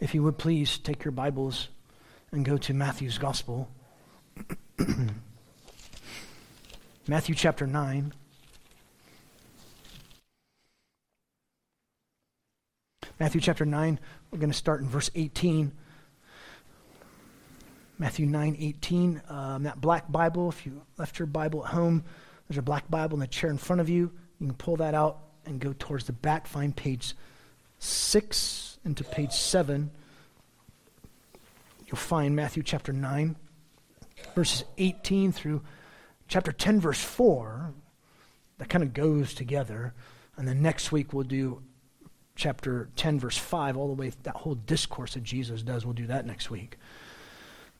If you would please take your Bibles and go to Matthew's Gospel. Matthew chapter 9. Matthew chapter 9, we're going to start in verse 18. Matthew 9, 18. Um, that black Bible, if you left your Bible at home, there's a black Bible in the chair in front of you. You can pull that out and go towards the back, find page 6 into page 7. You'll find Matthew chapter 9, verses 18 through chapter 10, verse 4. That kind of goes together. And then next week we'll do chapter 10, verse 5, all the way, that whole discourse that Jesus does. We'll do that next week.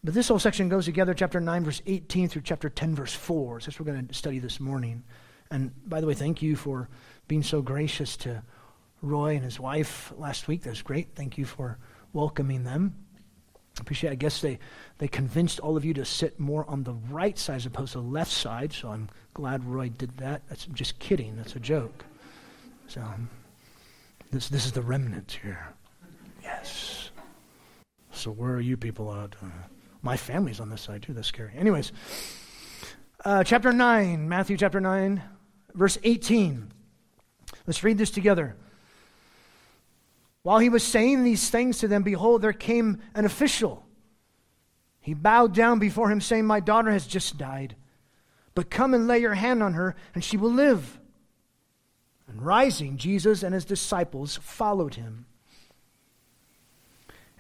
But this whole section goes together, chapter 9, verse 18 through chapter 10, verse 4. So that's what we're going to study this morning. And by the way, thank you for being so gracious to Roy and his wife last week. That was great. Thank you for welcoming them. Appreciate it. I guess they, they convinced all of you to sit more on the right side as opposed to the left side, so I'm glad Roy did that. That's just kidding. That's a joke. So this, this is the remnant here. Yes. So where are you people at? Uh, my family's on this side too. That's scary. Anyways, uh, chapter 9, Matthew chapter 9, verse 18. Let's read this together. While he was saying these things to them, behold, there came an official. He bowed down before him, saying, My daughter has just died, but come and lay your hand on her, and she will live. And rising, Jesus and his disciples followed him.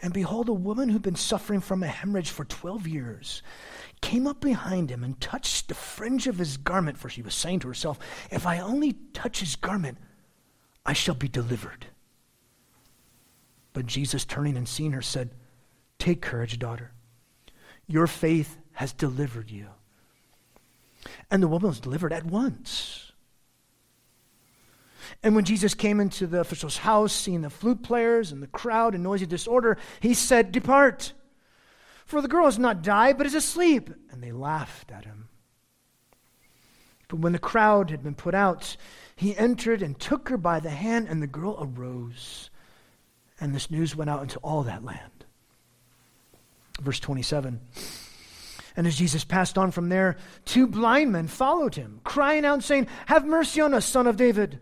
And behold, a woman who'd been suffering from a hemorrhage for 12 years came up behind him and touched the fringe of his garment, for she was saying to herself, If I only touch his garment, I shall be delivered. But Jesus, turning and seeing her, said, Take courage, daughter. Your faith has delivered you. And the woman was delivered at once. And when Jesus came into the official's house, seeing the flute players and the crowd in noisy disorder, he said, Depart, for the girl has not died, but is asleep. And they laughed at him. But when the crowd had been put out, he entered and took her by the hand, and the girl arose and this news went out into all that land. Verse 27. And as Jesus passed on from there, two blind men followed him, crying out, saying, Have mercy on us, son of David.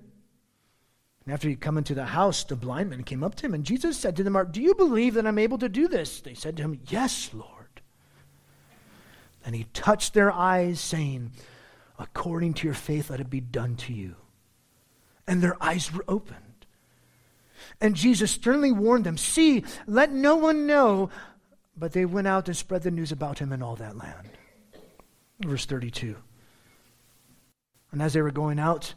And after he'd come into the house, the blind men came up to him, and Jesus said to them, Do you believe that I'm able to do this? They said to him, Yes, Lord. And he touched their eyes, saying, According to your faith, let it be done to you. And their eyes were opened. And Jesus sternly warned them See, let no one know. But they went out and spread the news about him in all that land. Verse 32. And as they were going out,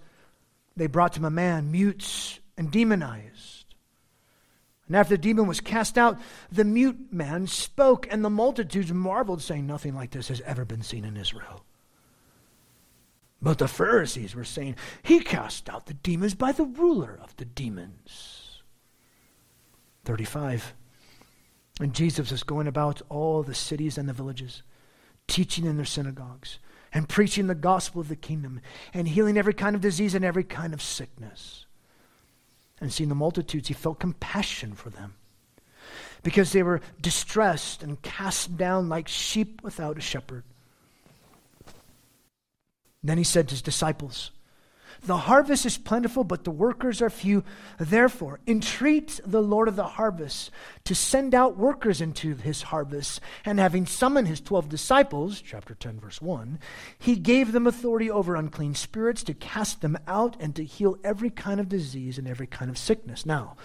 they brought to him a man, mute and demonized. And after the demon was cast out, the mute man spoke, and the multitudes marveled, saying, Nothing like this has ever been seen in Israel. But the Pharisees were saying, He cast out the demons by the ruler of the demons. 35. And Jesus was going about all the cities and the villages, teaching in their synagogues, and preaching the gospel of the kingdom, and healing every kind of disease and every kind of sickness. And seeing the multitudes, he felt compassion for them because they were distressed and cast down like sheep without a shepherd. Then he said to his disciples, the harvest is plentiful, but the workers are few. Therefore, entreat the Lord of the harvest to send out workers into his harvest. And having summoned his twelve disciples, chapter 10, verse 1, he gave them authority over unclean spirits to cast them out and to heal every kind of disease and every kind of sickness. Now,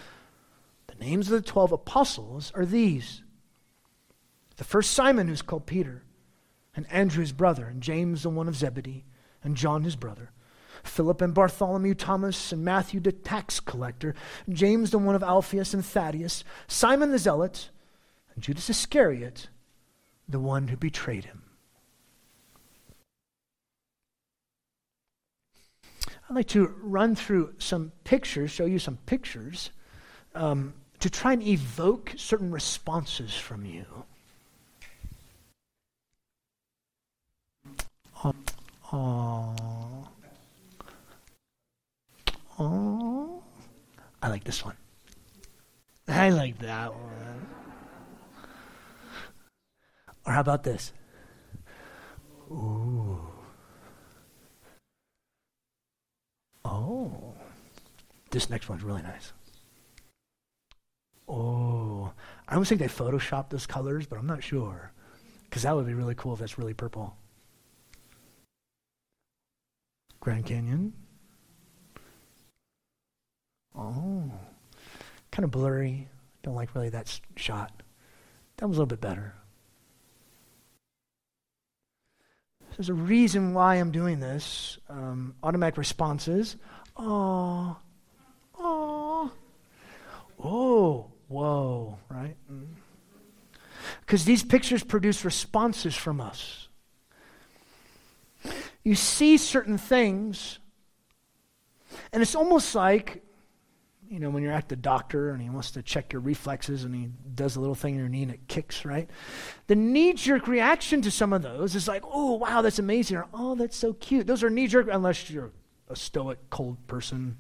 the names of the twelve apostles are these the first Simon, who's called Peter, and Andrew, his brother, and James, the one of Zebedee, and John, his brother. Philip and Bartholomew, Thomas and Matthew the tax collector, James the one of Alphaeus and Thaddeus, Simon the zealot, and Judas Iscariot, the one who betrayed him. I'd like to run through some pictures, show you some pictures, um, to try and evoke certain responses from you. Oh, Oh, I like this one. I like that one. Or how about this? Ooh. Oh. This next one's really nice. Oh. I don't think they photoshopped those colors, but I'm not sure. Because that would be really cool if that's really purple. Grand Canyon. Oh. Kind of blurry. Don't like really that shot. That was a little bit better. There's a reason why I'm doing this. Um, automatic responses. Oh, oh, oh, whoa, right? Because mm. these pictures produce responses from us. You see certain things, and it's almost like you know, when you're at the doctor and he wants to check your reflexes and he does a little thing in your knee and it kicks, right? The knee jerk reaction to some of those is like, oh, wow, that's amazing. Or, oh, that's so cute. Those are knee jerk, unless you're a stoic, cold person.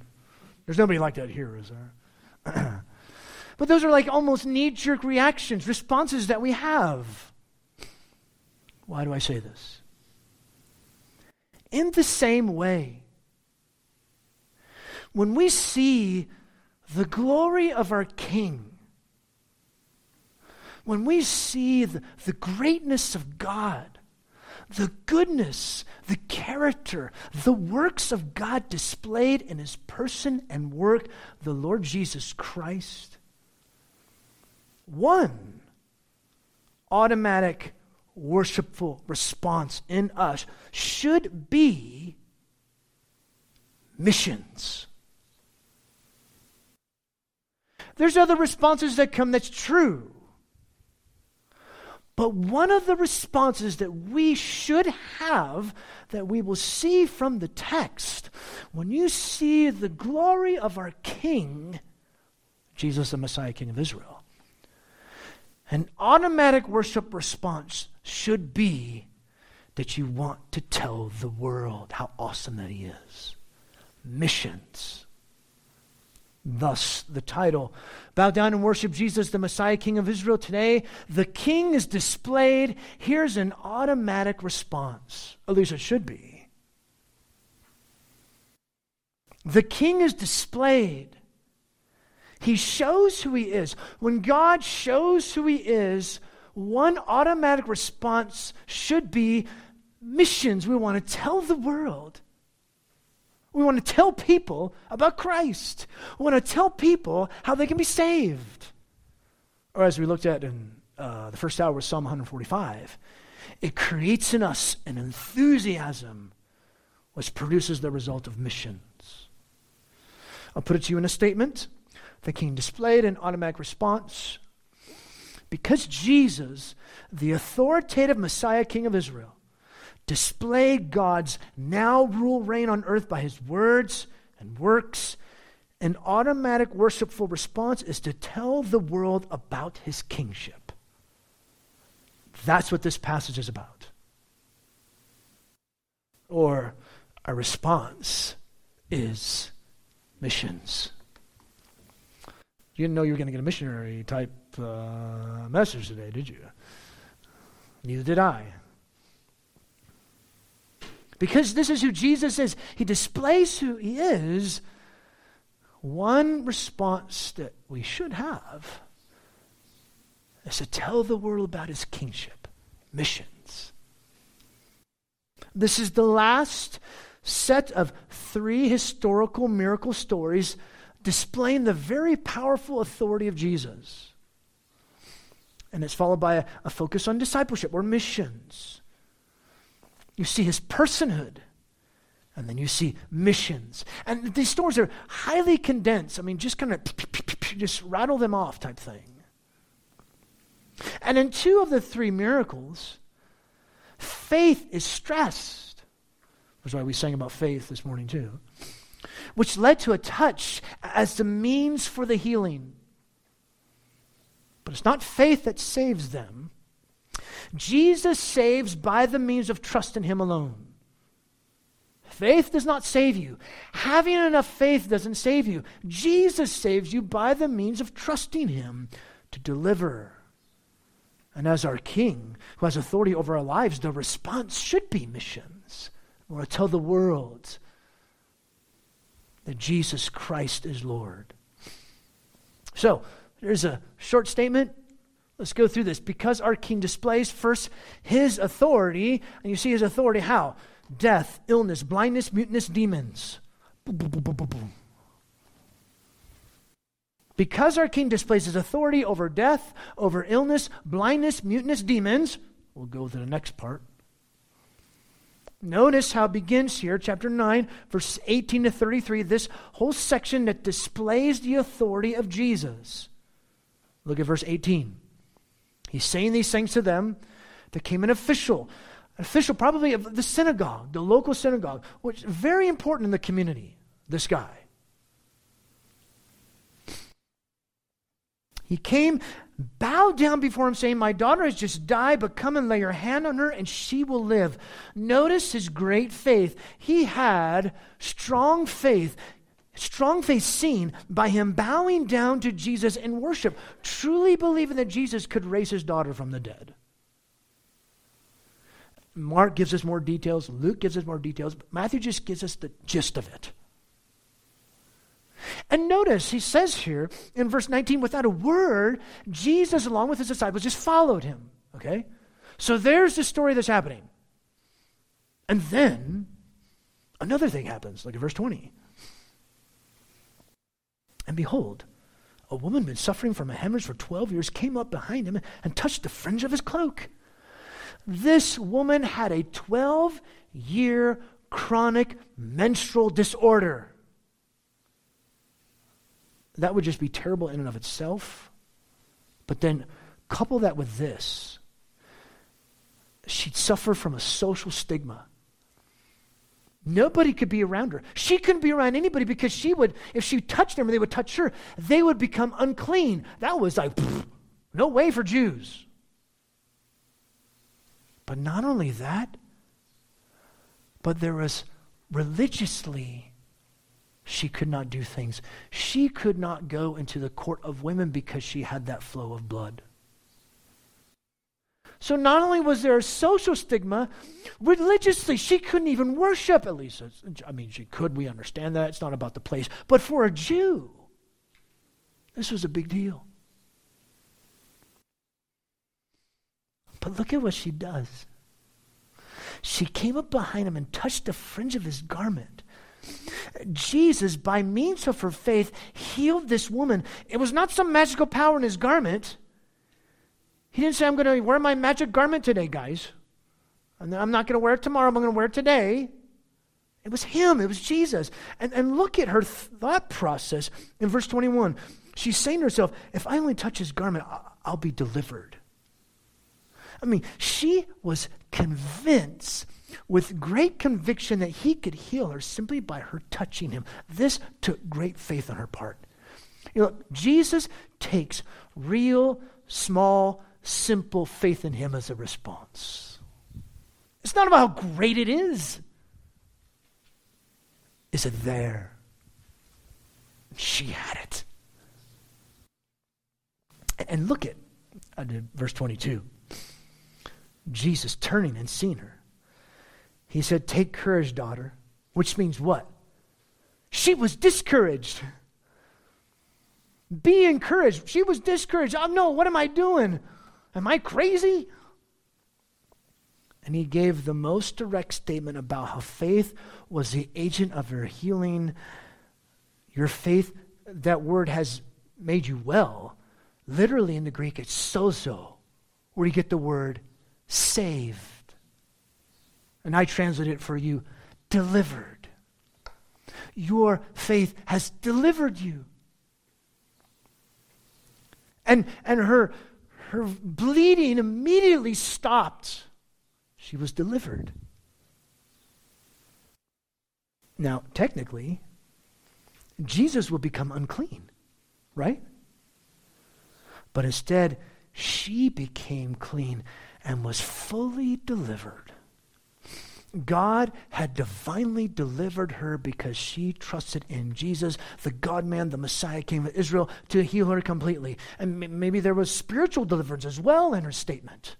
There's nobody like that here, is there? but those are like almost knee jerk reactions, responses that we have. Why do I say this? In the same way, when we see the glory of our King, when we see the, the greatness of God, the goodness, the character, the works of God displayed in his person and work, the Lord Jesus Christ, one automatic worshipful response in us should be missions. There's other responses that come that's true. But one of the responses that we should have, that we will see from the text, when you see the glory of our King, Jesus the Messiah, King of Israel, an automatic worship response should be that you want to tell the world how awesome that He is. Missions. Thus, the title. Bow down and worship Jesus, the Messiah, King of Israel. Today, the King is displayed. Here's an automatic response. At least it should be. The King is displayed. He shows who he is. When God shows who he is, one automatic response should be missions. We want to tell the world we want to tell people about Christ. We want to tell people how they can be saved. Or as we looked at in uh, the first hour of Psalm 145, it creates in us an enthusiasm which produces the result of missions. I'll put it to you in a statement. The king displayed an automatic response. Because Jesus, the authoritative Messiah, King of Israel, display God's now rule reign on earth by his words and works. An automatic worshipful response is to tell the world about his kingship. That's what this passage is about. Or a response is missions. You didn't know you were going to get a missionary type uh, message today, did you? Neither did I. Because this is who Jesus is, he displays who he is. One response that we should have is to tell the world about his kingship, missions. This is the last set of three historical miracle stories displaying the very powerful authority of Jesus. And it's followed by a, a focus on discipleship or missions. You see his personhood. And then you see missions. And these stories are highly condensed. I mean, just kind of just rattle them off type thing. And in two of the three miracles, faith is stressed. That's why we sang about faith this morning, too. Which led to a touch as the means for the healing. But it's not faith that saves them, Jesus saves by the means of trust in Him alone. Faith does not save you. Having enough faith doesn't save you. Jesus saves you by the means of trusting Him to deliver And as our King, who has authority over our lives, the response should be missions. To tell the world that Jesus Christ is Lord. So, there's a short statement. Let's go through this. Because our King displays first his authority, and you see his authority how? Death, illness, blindness, muteness, demons. Boom, boom, boom, because our king displays his authority over death, over illness, blindness, mutinous demons, we'll go to the next part. Notice how it begins here, chapter 9, verse 18 to 33, this whole section that displays the authority of Jesus. Look at verse 18. He's saying these things to them. There came an official, an official probably of the synagogue, the local synagogue, which is very important in the community, this guy. He came, bowed down before him, saying, My daughter has just died, but come and lay your hand on her, and she will live. Notice his great faith. He had strong faith. Strong faith seen by him bowing down to Jesus in worship, truly believing that Jesus could raise his daughter from the dead. Mark gives us more details, Luke gives us more details, but Matthew just gives us the gist of it. And notice, he says here in verse 19, without a word, Jesus, along with his disciples, just followed him. Okay? So there's the story that's happening. And then another thing happens, like in verse 20. And behold, a woman who'd been suffering from a hemorrhage for 12 years came up behind him and touched the fringe of his cloak. This woman had a 12 year chronic menstrual disorder. That would just be terrible in and of itself. But then couple that with this she'd suffer from a social stigma. Nobody could be around her. She couldn't be around anybody because she would, if she touched them or they would touch her, they would become unclean. That was like, pfft, no way for Jews. But not only that, but there was religiously she could not do things. She could not go into the court of women because she had that flow of blood. So not only was there a social stigma, religiously, she couldn't even worship, at least. I mean, she could, we understand that. It's not about the place. But for a Jew, this was a big deal. But look at what she does. She came up behind him and touched the fringe of his garment. Jesus, by means of her faith, healed this woman. It was not some magical power in his garment. He didn't say, I'm going to wear my magic garment today, guys. I'm not going to wear it tomorrow, I'm going to wear it today. It was him, it was Jesus. And, and look at her thought process in verse 21. She's saying to herself, If I only touch his garment, I'll be delivered. I mean, she was convinced with great conviction that he could heal her simply by her touching him. This took great faith on her part. You know, Jesus takes real, small, simple faith in him as a response. It's not about how great it is. Is it there? She had it. And look at, verse 22. Jesus turning and seeing her he said, Take courage, daughter, which means what? She was discouraged. Be encouraged. She was discouraged. Oh, no, what am I doing? Am I crazy? And he gave the most direct statement about how faith was the agent of her healing. Your faith, that word has made you well. Literally in the Greek, it's sozo, where you get the word saved. And I translate it for you delivered. Your faith has delivered you. And, and her, her bleeding immediately stopped. She was delivered. Now, technically, Jesus will become unclean, right? But instead, she became clean and was fully delivered. God had divinely delivered her because she trusted in Jesus, the God man, the Messiah, King of Israel, to heal her completely. And maybe there was spiritual deliverance as well in her statement.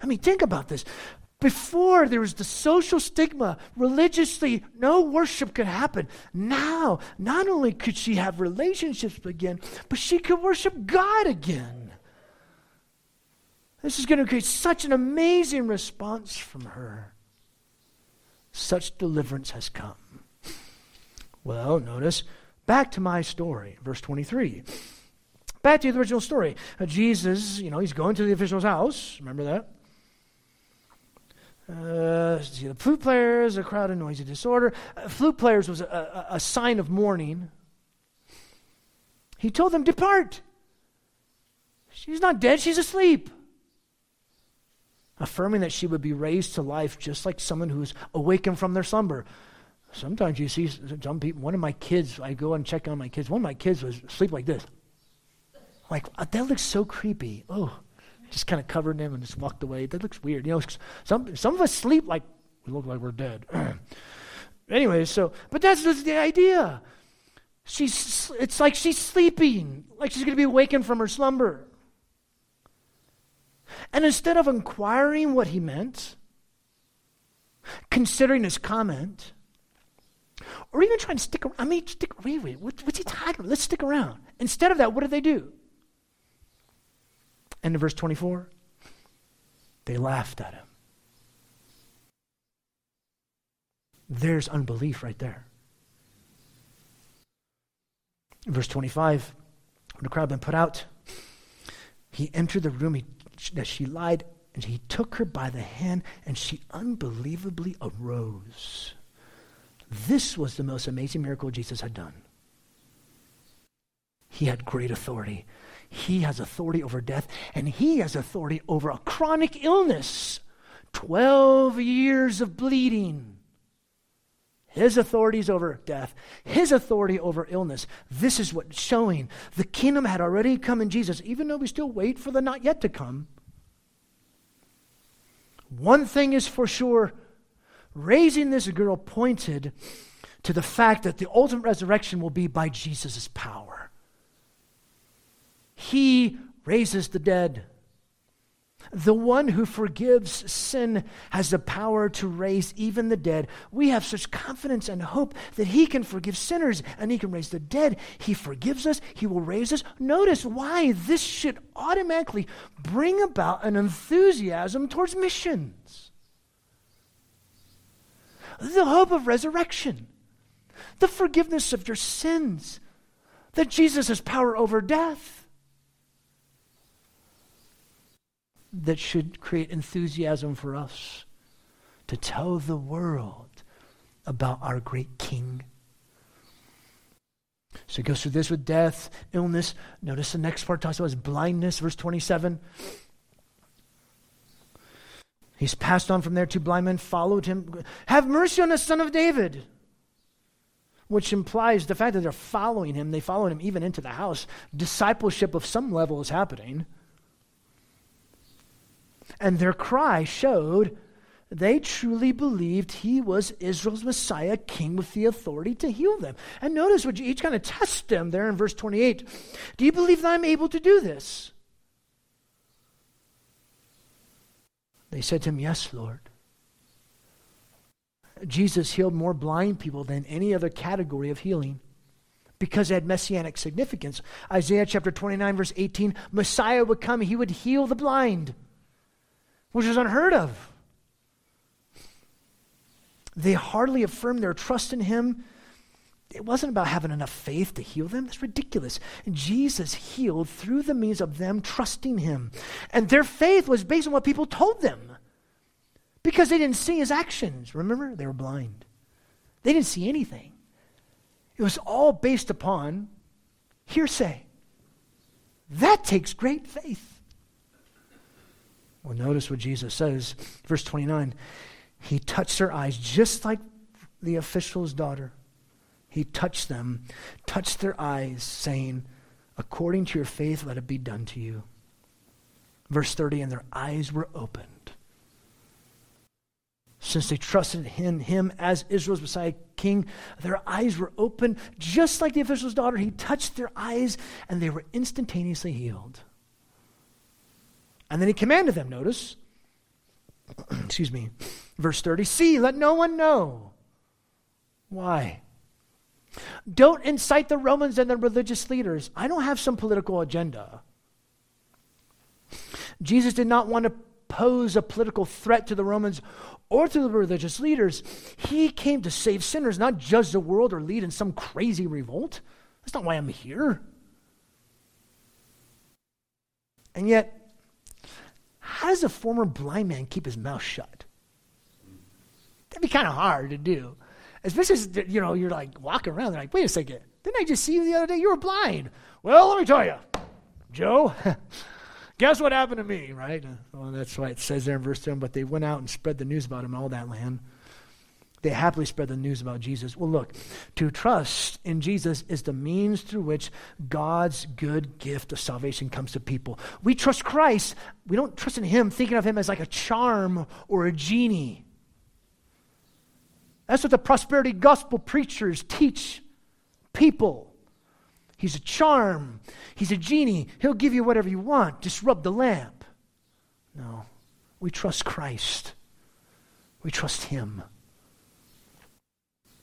I mean, think about this. Before there was the social stigma, religiously, no worship could happen. Now, not only could she have relationships again, but she could worship God again. This is going to create such an amazing response from her. Such deliverance has come. Well, notice, back to my story, verse 23. Back to the original story. Uh, Jesus, you know, he's going to the official's house. Remember that? Uh, see the flute players, a crowd of noisy disorder. Uh, flute players was a, a, a sign of mourning. He told them, Depart. She's not dead, she's asleep affirming that she would be raised to life just like someone who's awakened from their slumber. Sometimes you see some people, one of my kids, I go and check on my kids. One of my kids was asleep like this. Like, uh, that looks so creepy. Oh, just kind of covered him and just walked away. That looks weird. You know, some, some of us sleep like we look like we're dead. anyway, so, but that's just the idea. She's, it's like she's sleeping, like she's going to be awakened from her slumber. And instead of inquiring what he meant, considering his comment, or even trying to stick around, I mean, stick, wait, wait, what, what's he talking about? Let's stick around. Instead of that, what did they do? End of verse 24. They laughed at him. There's unbelief right there. verse 25, when the crowd had been put out, he entered the room, he that she lied, and he took her by the hand, and she unbelievably arose. This was the most amazing miracle Jesus had done. He had great authority. He has authority over death, and he has authority over a chronic illness 12 years of bleeding. His authorities over death, his authority over illness. This is what's showing. The kingdom had already come in Jesus, even though we still wait for the not yet to come. One thing is for sure raising this girl pointed to the fact that the ultimate resurrection will be by Jesus' power. He raises the dead. The one who forgives sin has the power to raise even the dead. We have such confidence and hope that He can forgive sinners and He can raise the dead. He forgives us, He will raise us. Notice why this should automatically bring about an enthusiasm towards missions. The hope of resurrection, the forgiveness of your sins, that Jesus has power over death that should create enthusiasm for us to tell the world about our great King. So he goes through this with death, illness. Notice the next part talks about his blindness, verse 27. He's passed on from there. Two blind men followed him. Have mercy on the son of David. Which implies the fact that they're following him. They follow him even into the house. Discipleship of some level is happening. And their cry showed they truly believed he was Israel's Messiah, king with the authority to heal them. And notice what each kind of test them there in verse 28. Do you believe that I'm able to do this? They said to him, Yes, Lord. Jesus healed more blind people than any other category of healing because it had messianic significance. Isaiah chapter 29, verse 18 Messiah would come, he would heal the blind which is unheard of. They hardly affirmed their trust in him. It wasn't about having enough faith to heal them. That's ridiculous. Jesus healed through the means of them trusting him. And their faith was based on what people told them because they didn't see his actions. Remember? They were blind, they didn't see anything. It was all based upon hearsay. That takes great faith. Well, notice what Jesus says, verse 29. He touched their eyes just like the official's daughter. He touched them, touched their eyes, saying, According to your faith, let it be done to you. Verse 30, and their eyes were opened. Since they trusted in him as Israel's Messiah king, their eyes were open, just like the official's daughter. He touched their eyes, and they were instantaneously healed. And then he commanded them, notice, excuse me, verse 30 See, let no one know. Why? Don't incite the Romans and the religious leaders. I don't have some political agenda. Jesus did not want to pose a political threat to the Romans or to the religious leaders. He came to save sinners, not judge the world or lead in some crazy revolt. That's not why I'm here. And yet, how does a former blind man keep his mouth shut? That'd be kind of hard to do. Especially, you know, you're like walking around, they're like, wait a second, didn't I just see you the other day? You were blind. Well, let me tell you, Joe, guess what happened to me, right? Well, that's why it says there in verse 10, but they went out and spread the news about him in all that land. They happily spread the news about Jesus. Well, look, to trust in Jesus is the means through which God's good gift of salvation comes to people. We trust Christ. We don't trust in Him thinking of Him as like a charm or a genie. That's what the prosperity gospel preachers teach people. He's a charm, he's a genie. He'll give you whatever you want. Just rub the lamp. No, we trust Christ, we trust Him.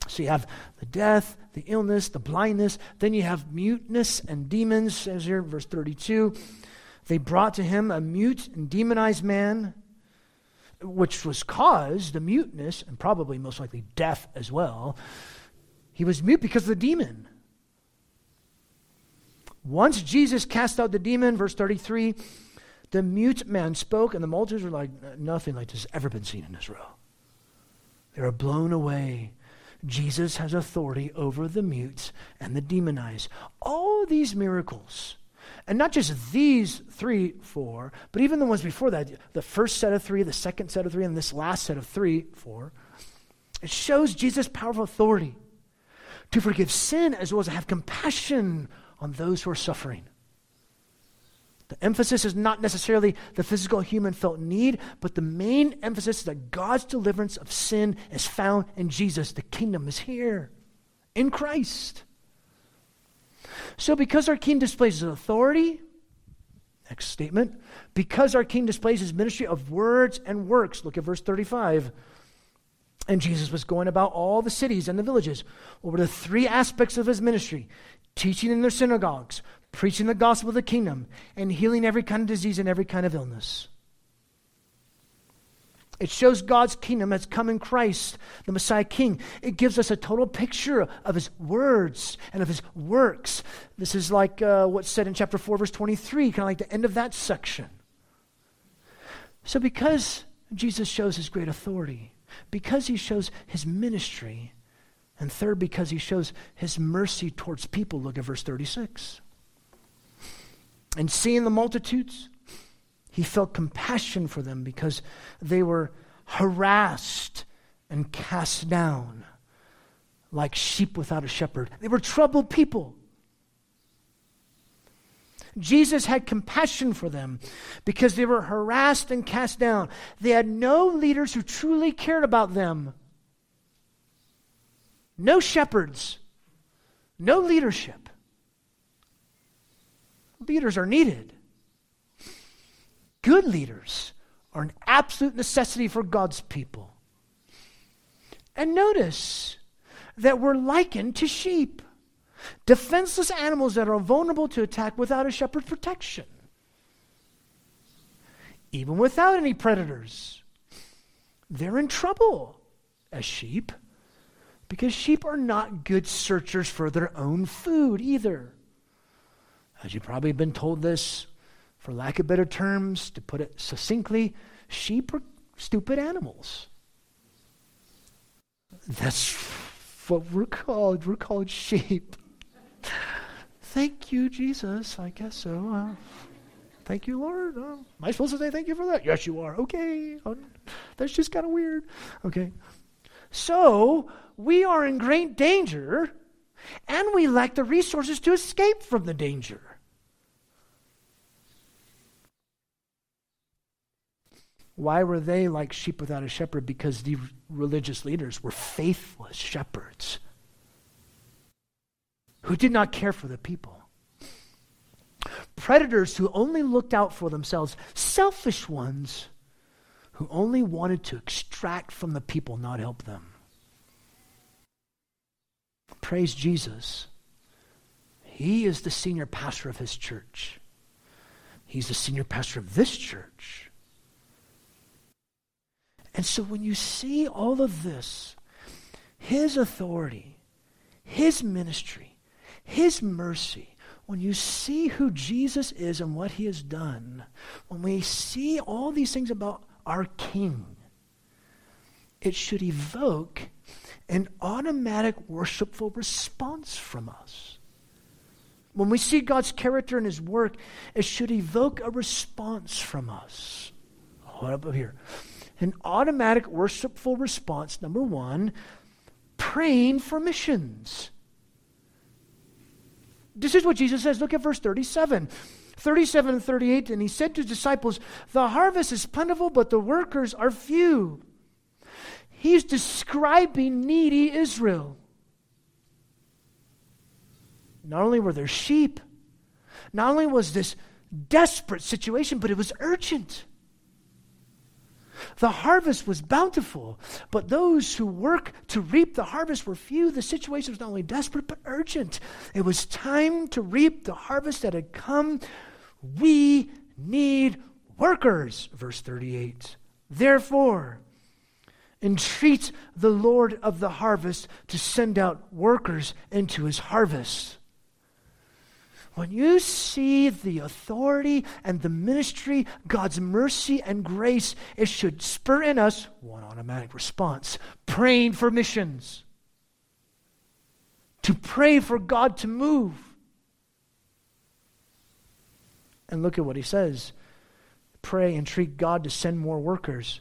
So you have the death, the illness, the blindness. Then you have muteness and demons, says here in verse 32. They brought to him a mute and demonized man which was caused, the muteness, and probably most likely death as well. He was mute because of the demon. Once Jesus cast out the demon, verse 33, the mute man spoke, and the multitudes were like, nothing like this has ever been seen in Israel. They were blown away. Jesus has authority over the mutes and the demonized. All these miracles and not just these three, four, but even the ones before that the first set of three, the second set of three, and this last set of three, four. It shows Jesus' powerful authority to forgive sin as well as to have compassion on those who are suffering. The emphasis is not necessarily the physical human felt need, but the main emphasis is that God's deliverance of sin is found in Jesus. The kingdom is here in Christ. So, because our king displays his authority, next statement, because our king displays his ministry of words and works, look at verse 35. And Jesus was going about all the cities and the villages. Were the three aspects of his ministry? Teaching in their synagogues, preaching the gospel of the kingdom, and healing every kind of disease and every kind of illness. It shows God's kingdom has come in Christ, the Messiah King. It gives us a total picture of his words and of his works. This is like uh, what's said in chapter 4, verse 23, kind of like the end of that section. So, because Jesus shows his great authority, because he shows his ministry, and third, because he shows his mercy towards people, look at verse 36. And seeing the multitudes, he felt compassion for them because they were harassed and cast down like sheep without a shepherd. They were troubled people. Jesus had compassion for them because they were harassed and cast down. They had no leaders who truly cared about them, no shepherds, no leadership. Leaders are needed. Good leaders are an absolute necessity for God's people. And notice that we're likened to sheep, defenseless animals that are vulnerable to attack without a shepherd's protection, even without any predators. They're in trouble as sheep because sheep are not good searchers for their own food either. As you've probably been told this for lack of better terms, to put it succinctly, sheep are stupid animals. That's what we're called. We're called sheep. thank you, Jesus. I guess so. Uh, thank you, Lord. Uh, am I supposed to say thank you for that? Yes, you are. Okay. Uh, that's just kind of weird. Okay. So, we are in great danger, and we lack the resources to escape from the danger. Why were they like sheep without a shepherd? Because the religious leaders were faithless shepherds who did not care for the people. Predators who only looked out for themselves, selfish ones who only wanted to extract from the people, not help them. Praise Jesus. He is the senior pastor of his church. He's the senior pastor of this church. And so when you see all of this, his authority, his ministry, his mercy, when you see who Jesus is and what he has done, when we see all these things about our King, it should evoke an automatic worshipful response from us. When we see God's character and his work, it should evoke a response from us. What up here? An automatic worshipful response, number one, praying for missions. This is what Jesus says. Look at verse 37. 37 and 38. And he said to his disciples, The harvest is plentiful, but the workers are few. He's describing needy Israel. Not only were there sheep, not only was this desperate situation, but it was urgent. The harvest was bountiful, but those who work to reap the harvest were few. The situation was not only desperate, but urgent. It was time to reap the harvest that had come. We need workers, verse 38. Therefore, entreat the Lord of the harvest to send out workers into his harvest. When you see the authority and the ministry, God's mercy and grace, it should spur in us one automatic response praying for missions. To pray for God to move. And look at what he says pray, entreat God to send more workers,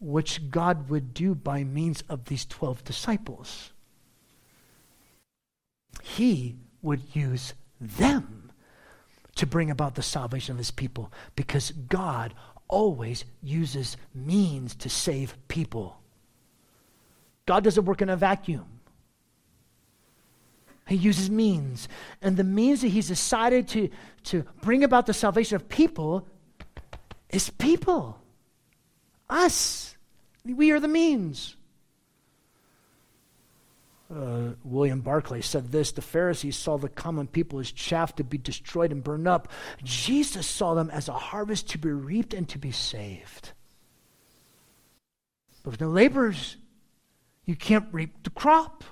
which God would do by means of these 12 disciples. He would use them to bring about the salvation of his people because God always uses means to save people. God doesn't work in a vacuum. He uses means. And the means that he's decided to, to bring about the salvation of people is people. Us. We are the means. Uh, William Barclay said this The Pharisees saw the common people as chaff to be destroyed and burned up. Jesus saw them as a harvest to be reaped and to be saved. But with no laborers, you can't reap the crop.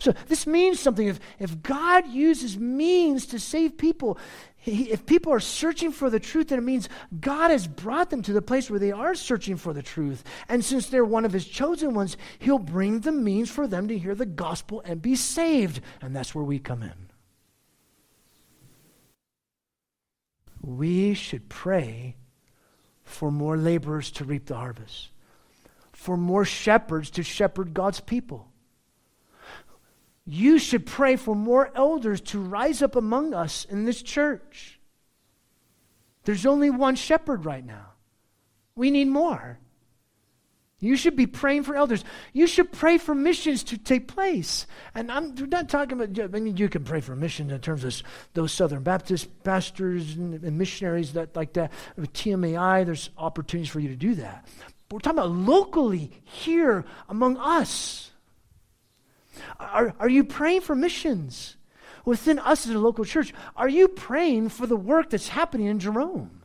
So this means something. If, if God uses means to save people, he, if people are searching for the truth, then it means God has brought them to the place where they are searching for the truth. And since they're one of his chosen ones, he'll bring the means for them to hear the gospel and be saved. And that's where we come in. We should pray for more laborers to reap the harvest, for more shepherds to shepherd God's people you should pray for more elders to rise up among us in this church. There's only one shepherd right now. We need more. You should be praying for elders. You should pray for missions to take place. And I'm not talking about, I mean, you can pray for missions in terms of those Southern Baptist pastors and, missionaries that like that. With TMAI, there's opportunities for you to do that. But we're talking about locally here among us. Are, are you praying for missions? Within us as a local church, are you praying for the work that's happening in Jerome?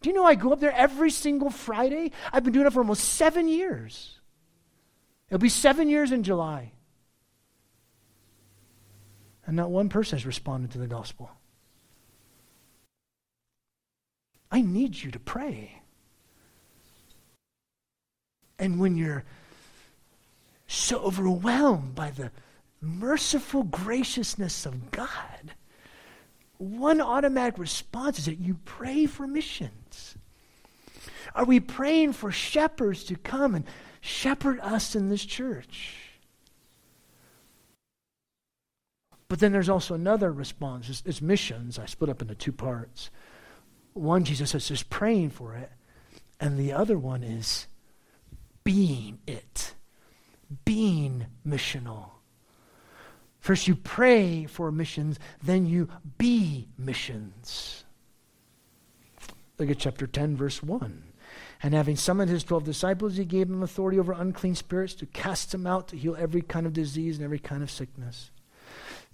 Do you know I go up there every single Friday? I've been doing it for almost seven years. It'll be seven years in July. And not one person has responded to the gospel. I need you to pray. And when you're so overwhelmed by the merciful graciousness of God, one automatic response is that you pray for missions. Are we praying for shepherds to come and shepherd us in this church? But then there's also another response. It's, it's missions. I split up into two parts. One, Jesus says, just praying for it. And the other one is being it, being missional. First, you pray for missions, then you be missions. Look at chapter 10, verse 1. And having summoned his 12 disciples, he gave them authority over unclean spirits to cast them out, to heal every kind of disease and every kind of sickness.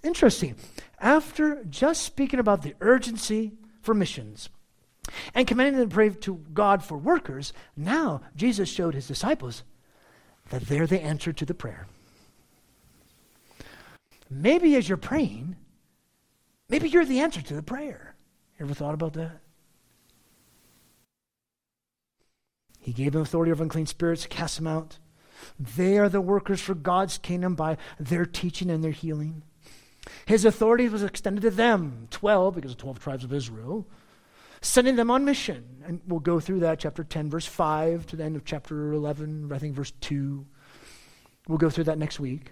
Interesting. After just speaking about the urgency for missions and commanding them to pray to God for workers, now Jesus showed his disciples that they're the answer to the prayer. Maybe as you're praying, maybe you're the answer to the prayer. You ever thought about that? He gave them authority over unclean spirits cast them out. They are the workers for God's kingdom by their teaching and their healing. His authority was extended to them, 12, because of 12 tribes of Israel, sending them on mission. And we'll go through that, chapter 10, verse 5 to the end of chapter 11, I think verse 2. We'll go through that next week.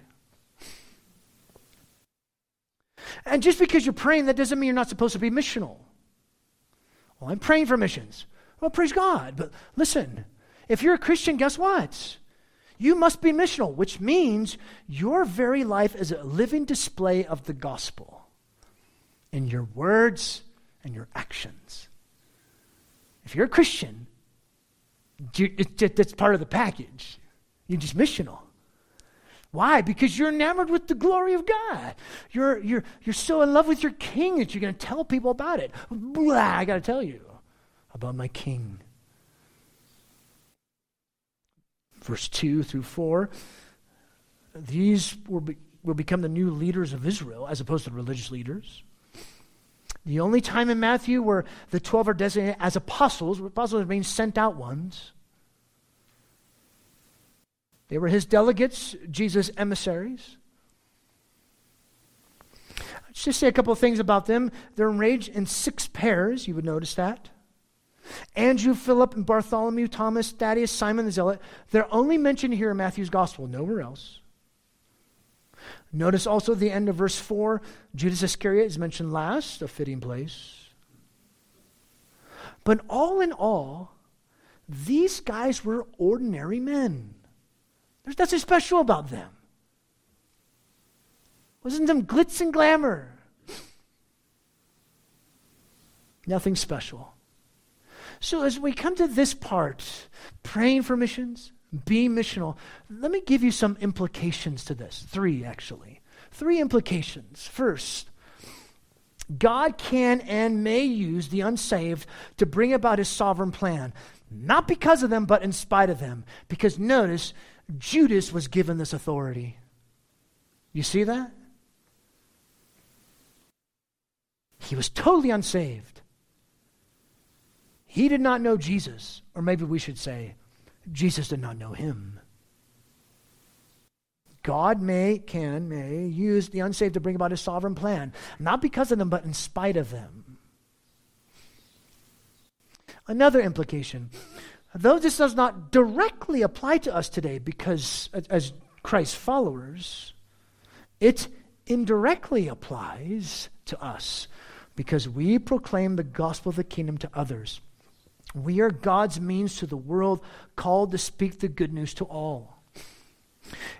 And just because you're praying, that doesn't mean you're not supposed to be missional. Well, I'm praying for missions. Well, praise God. But listen, if you're a Christian, guess what? You must be missional, which means your very life is a living display of the gospel in your words and your actions. If you're a Christian, it's part of the package. You're just missional. Why? Because you're enamored with the glory of God. You're, you're, you're so in love with your king that you're going to tell people about it. Blah, I got to tell you about my king. Verse 2 through 4 these will, be, will become the new leaders of Israel as opposed to religious leaders. The only time in Matthew where the 12 are designated as apostles, apostles mean sent out ones, they were his delegates, Jesus' emissaries. Let's just say a couple of things about them. They're arranged in six pairs, you would notice that. Andrew, Philip, and Bartholomew, Thomas, Thaddeus, Simon the Zealot, they're only mentioned here in Matthew's gospel, nowhere else. Notice also the end of verse 4, Judas Iscariot is mentioned last, a fitting place. But all in all, these guys were ordinary men. There's nothing special about them. Wasn't them glitz and glamour. Nothing special. So as we come to this part, praying for missions, being missional, let me give you some implications to this. Three, actually. Three implications. First, God can and may use the unsaved to bring about his sovereign plan, not because of them, but in spite of them. Because notice, Judas was given this authority. You see that? He was totally unsaved. He did not know Jesus, or maybe we should say, Jesus did not know him. God may, can, may use the unsaved to bring about his sovereign plan, not because of them, but in spite of them. Another implication Though this does not directly apply to us today because, as Christ's followers, it indirectly applies to us because we proclaim the gospel of the kingdom to others. We are God's means to the world, called to speak the good news to all.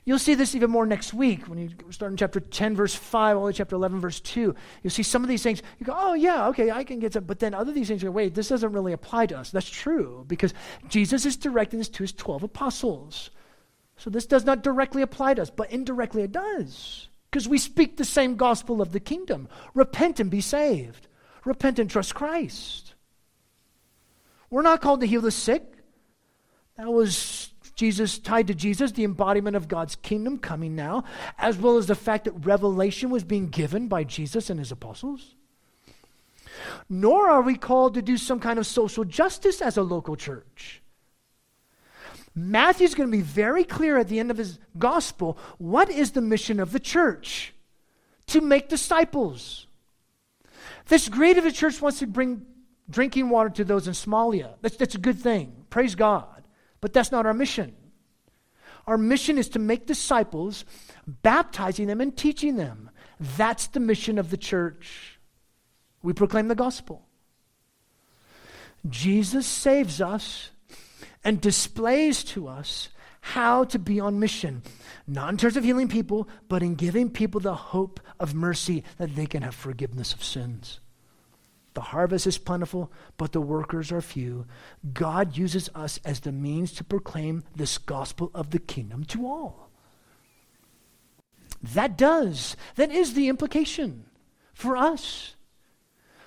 You'll see this even more next week when you start in chapter 10, verse 5, all the way chapter 11, verse 2. You'll see some of these things. You go, oh, yeah, okay, I can get some. But then other these things, you go, wait, this doesn't really apply to us. That's true because Jesus is directing this to his 12 apostles. So this does not directly apply to us, but indirectly it does because we speak the same gospel of the kingdom repent and be saved, repent and trust Christ. We're not called to heal the sick. That was Jesus, tied to Jesus, the embodiment of God's kingdom coming now, as well as the fact that revelation was being given by Jesus and his apostles. Nor are we called to do some kind of social justice as a local church. Matthew's going to be very clear at the end of his gospel what is the mission of the church? To make disciples. This great of a church wants to bring drinking water to those in Somalia. That's, that's a good thing. Praise God. But that's not our mission. Our mission is to make disciples, baptizing them and teaching them. That's the mission of the church. We proclaim the gospel. Jesus saves us and displays to us how to be on mission, not in terms of healing people, but in giving people the hope of mercy that they can have forgiveness of sins. The harvest is plentiful, but the workers are few. God uses us as the means to proclaim this gospel of the kingdom to all. That does, that is the implication for us.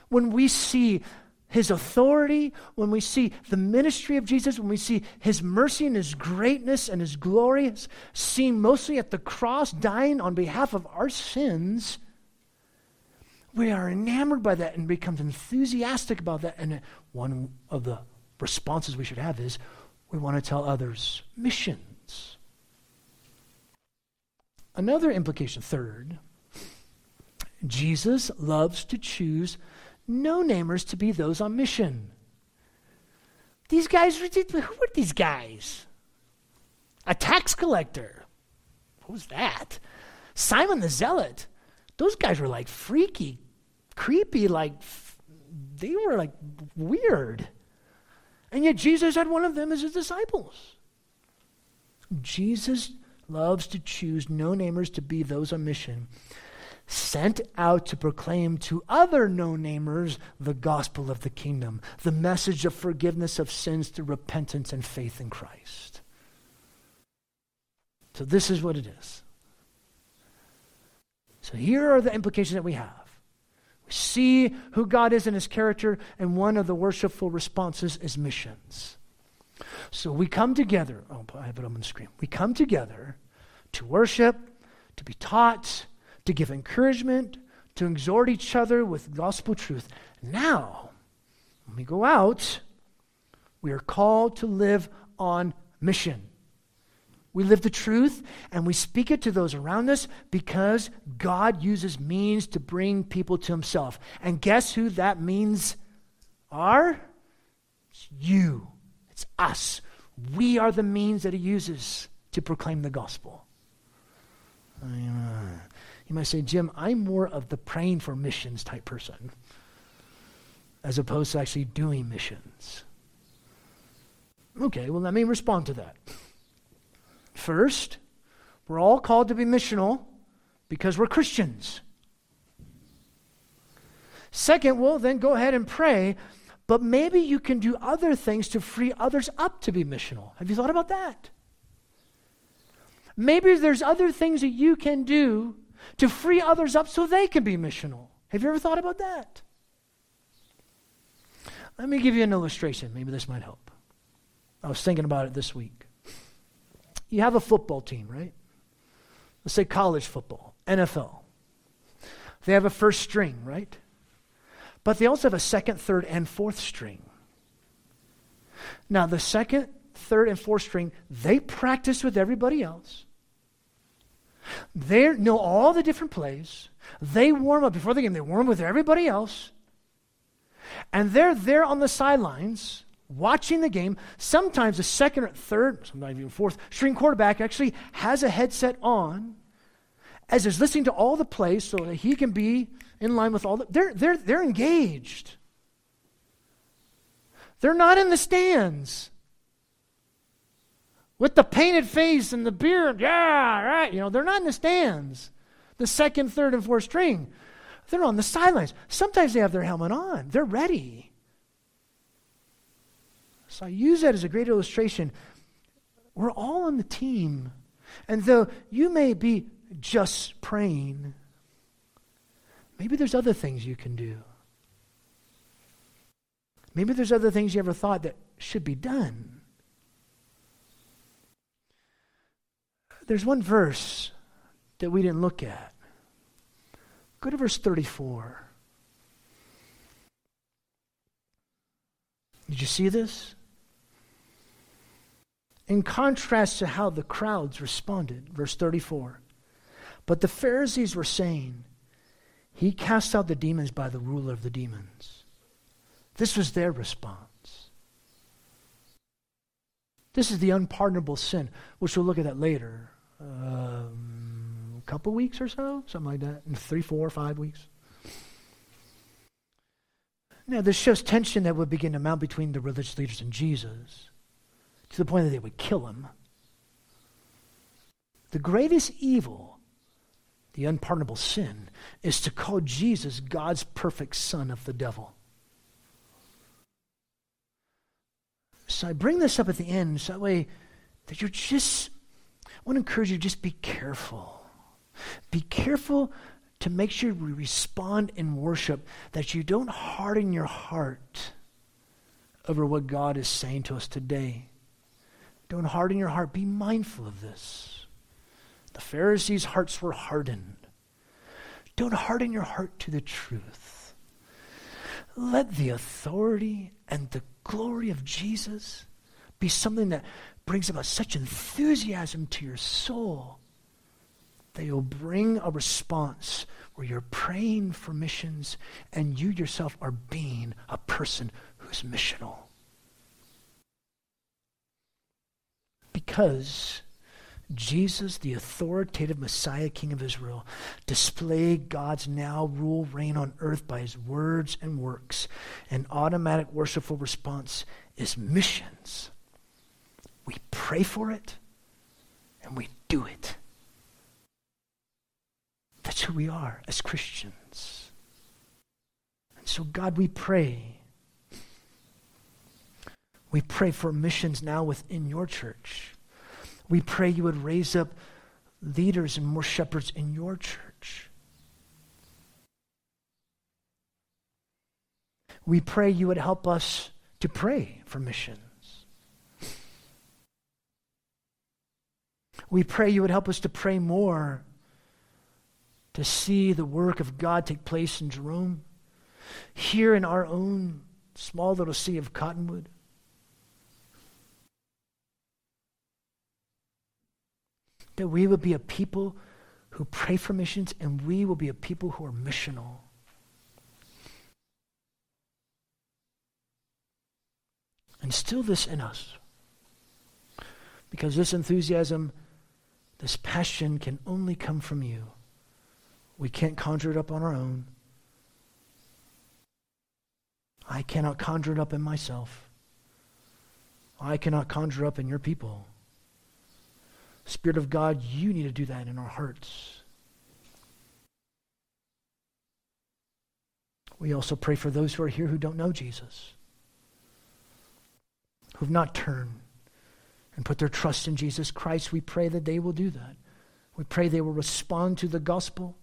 When we see his authority, when we see the ministry of Jesus, when we see his mercy and his greatness and his glory seen mostly at the cross, dying on behalf of our sins, we are enamored by that and becomes enthusiastic about that. And one of the responses we should have is we want to tell others missions. Another implication, third, Jesus loves to choose no namers to be those on mission. These guys, who are these guys? A tax collector. What was that? Simon the Zealot. Those guys were like freaky, creepy, like they were like weird. And yet Jesus had one of them as his disciples. Jesus loves to choose no namers to be those on mission sent out to proclaim to other no namers the gospel of the kingdom, the message of forgiveness of sins through repentance and faith in Christ. So, this is what it is. So, here are the implications that we have. See who God is in his character, and one of the worshipful responses is missions. So, we come together. Oh, I have it on the screen. We come together to worship, to be taught, to give encouragement, to exhort each other with gospel truth. Now, when we go out, we are called to live on mission. We live the truth and we speak it to those around us because God uses means to bring people to Himself. And guess who that means are? It's you, it's us. We are the means that He uses to proclaim the gospel. You might say, Jim, I'm more of the praying for missions type person as opposed to actually doing missions. Okay, well, let me respond to that. First, we're all called to be missional because we're Christians. Second, well, then go ahead and pray, but maybe you can do other things to free others up to be missional. Have you thought about that? Maybe there's other things that you can do to free others up so they can be missional. Have you ever thought about that? Let me give you an illustration. Maybe this might help. I was thinking about it this week. You have a football team, right? Let's say college football, NFL. They have a first string, right? But they also have a second, third, and fourth string. Now, the second, third, and fourth string, they practice with everybody else. They know all the different plays. They warm up before the game. They warm up with everybody else. And they're there on the sidelines watching the game. Sometimes the second or third, sometimes even fourth string quarterback actually has a headset on as is listening to all the plays so that he can be in line with all the. They're, they're, they're engaged. They're not in the stands with the painted face and the beard. Yeah, right. You know, they're not in the stands. The second, third, and fourth string. They're on the sidelines. Sometimes they have their helmet on. They're ready. So I use that as a great illustration. We're all on the team. And though you may be just praying, maybe there's other things you can do. Maybe there's other things you ever thought that should be done. There's one verse that we didn't look at. Go to verse 34. Did you see this? In contrast to how the crowds responded, verse 34. But the Pharisees were saying, He cast out the demons by the ruler of the demons. This was their response. This is the unpardonable sin, which we'll look at that later um, a couple weeks or so, something like that, in three, four, five weeks. Now, this shows tension that would begin to mount between the religious leaders and Jesus to the point that they would kill him. The greatest evil, the unpardonable sin, is to call Jesus God's perfect son of the devil. So I bring this up at the end so that way that you're just, I want to encourage you just be careful. Be careful to make sure we respond in worship that you don't harden your heart over what God is saying to us today. Don't harden your heart. Be mindful of this. The Pharisees' hearts were hardened. Don't harden your heart to the truth. Let the authority and the glory of Jesus be something that brings about such enthusiasm to your soul that you'll bring a response where you're praying for missions and you yourself are being a person who's missional. Because Jesus, the authoritative Messiah, King of Israel, displayed God's now rule reign on earth by his words and works. An automatic worshipful response is missions. We pray for it and we do it. That's who we are as Christians. And so, God, we pray. We pray for missions now within your church. We pray you would raise up leaders and more shepherds in your church. We pray you would help us to pray for missions. We pray you would help us to pray more, to see the work of God take place in Jerome, here in our own small little city of Cottonwood. That we would be a people who pray for missions and we will be a people who are missional. Instill this in us. Because this enthusiasm, this passion can only come from you. We can't conjure it up on our own. I cannot conjure it up in myself. I cannot conjure up in your people. Spirit of God, you need to do that in our hearts. We also pray for those who are here who don't know Jesus, who have not turned and put their trust in Jesus Christ. We pray that they will do that. We pray they will respond to the gospel.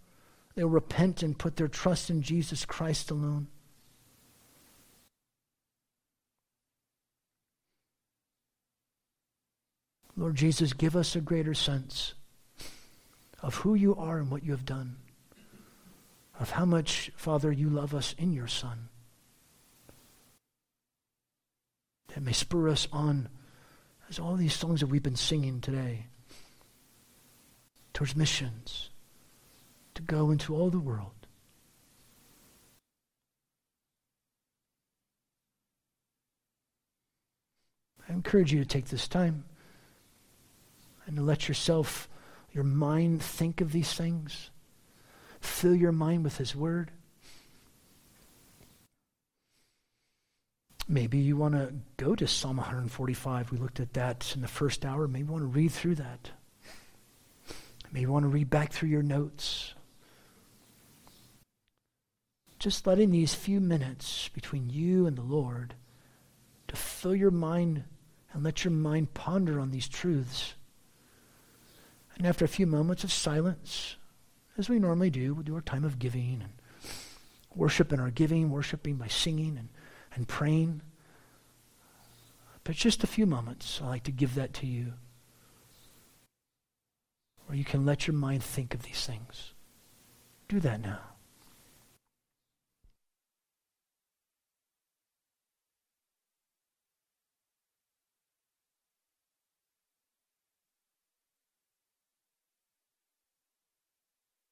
They'll repent and put their trust in Jesus Christ alone. Lord Jesus, give us a greater sense of who you are and what you have done, of how much, Father, you love us in your Son. That may spur us on, as all these songs that we've been singing today, towards missions, to go into all the world. I encourage you to take this time and to let yourself, your mind think of these things. Fill your mind with His Word. Maybe you want to go to Psalm 145. We looked at that in the first hour. Maybe you want to read through that. Maybe you want to read back through your notes. Just letting these few minutes between you and the Lord to fill your mind and let your mind ponder on these truths. And after a few moments of silence, as we normally do, we'll do our time of giving and worship in our giving, worshiping by singing and, and praying. But just a few moments, I like to give that to you. Where you can let your mind think of these things. Do that now.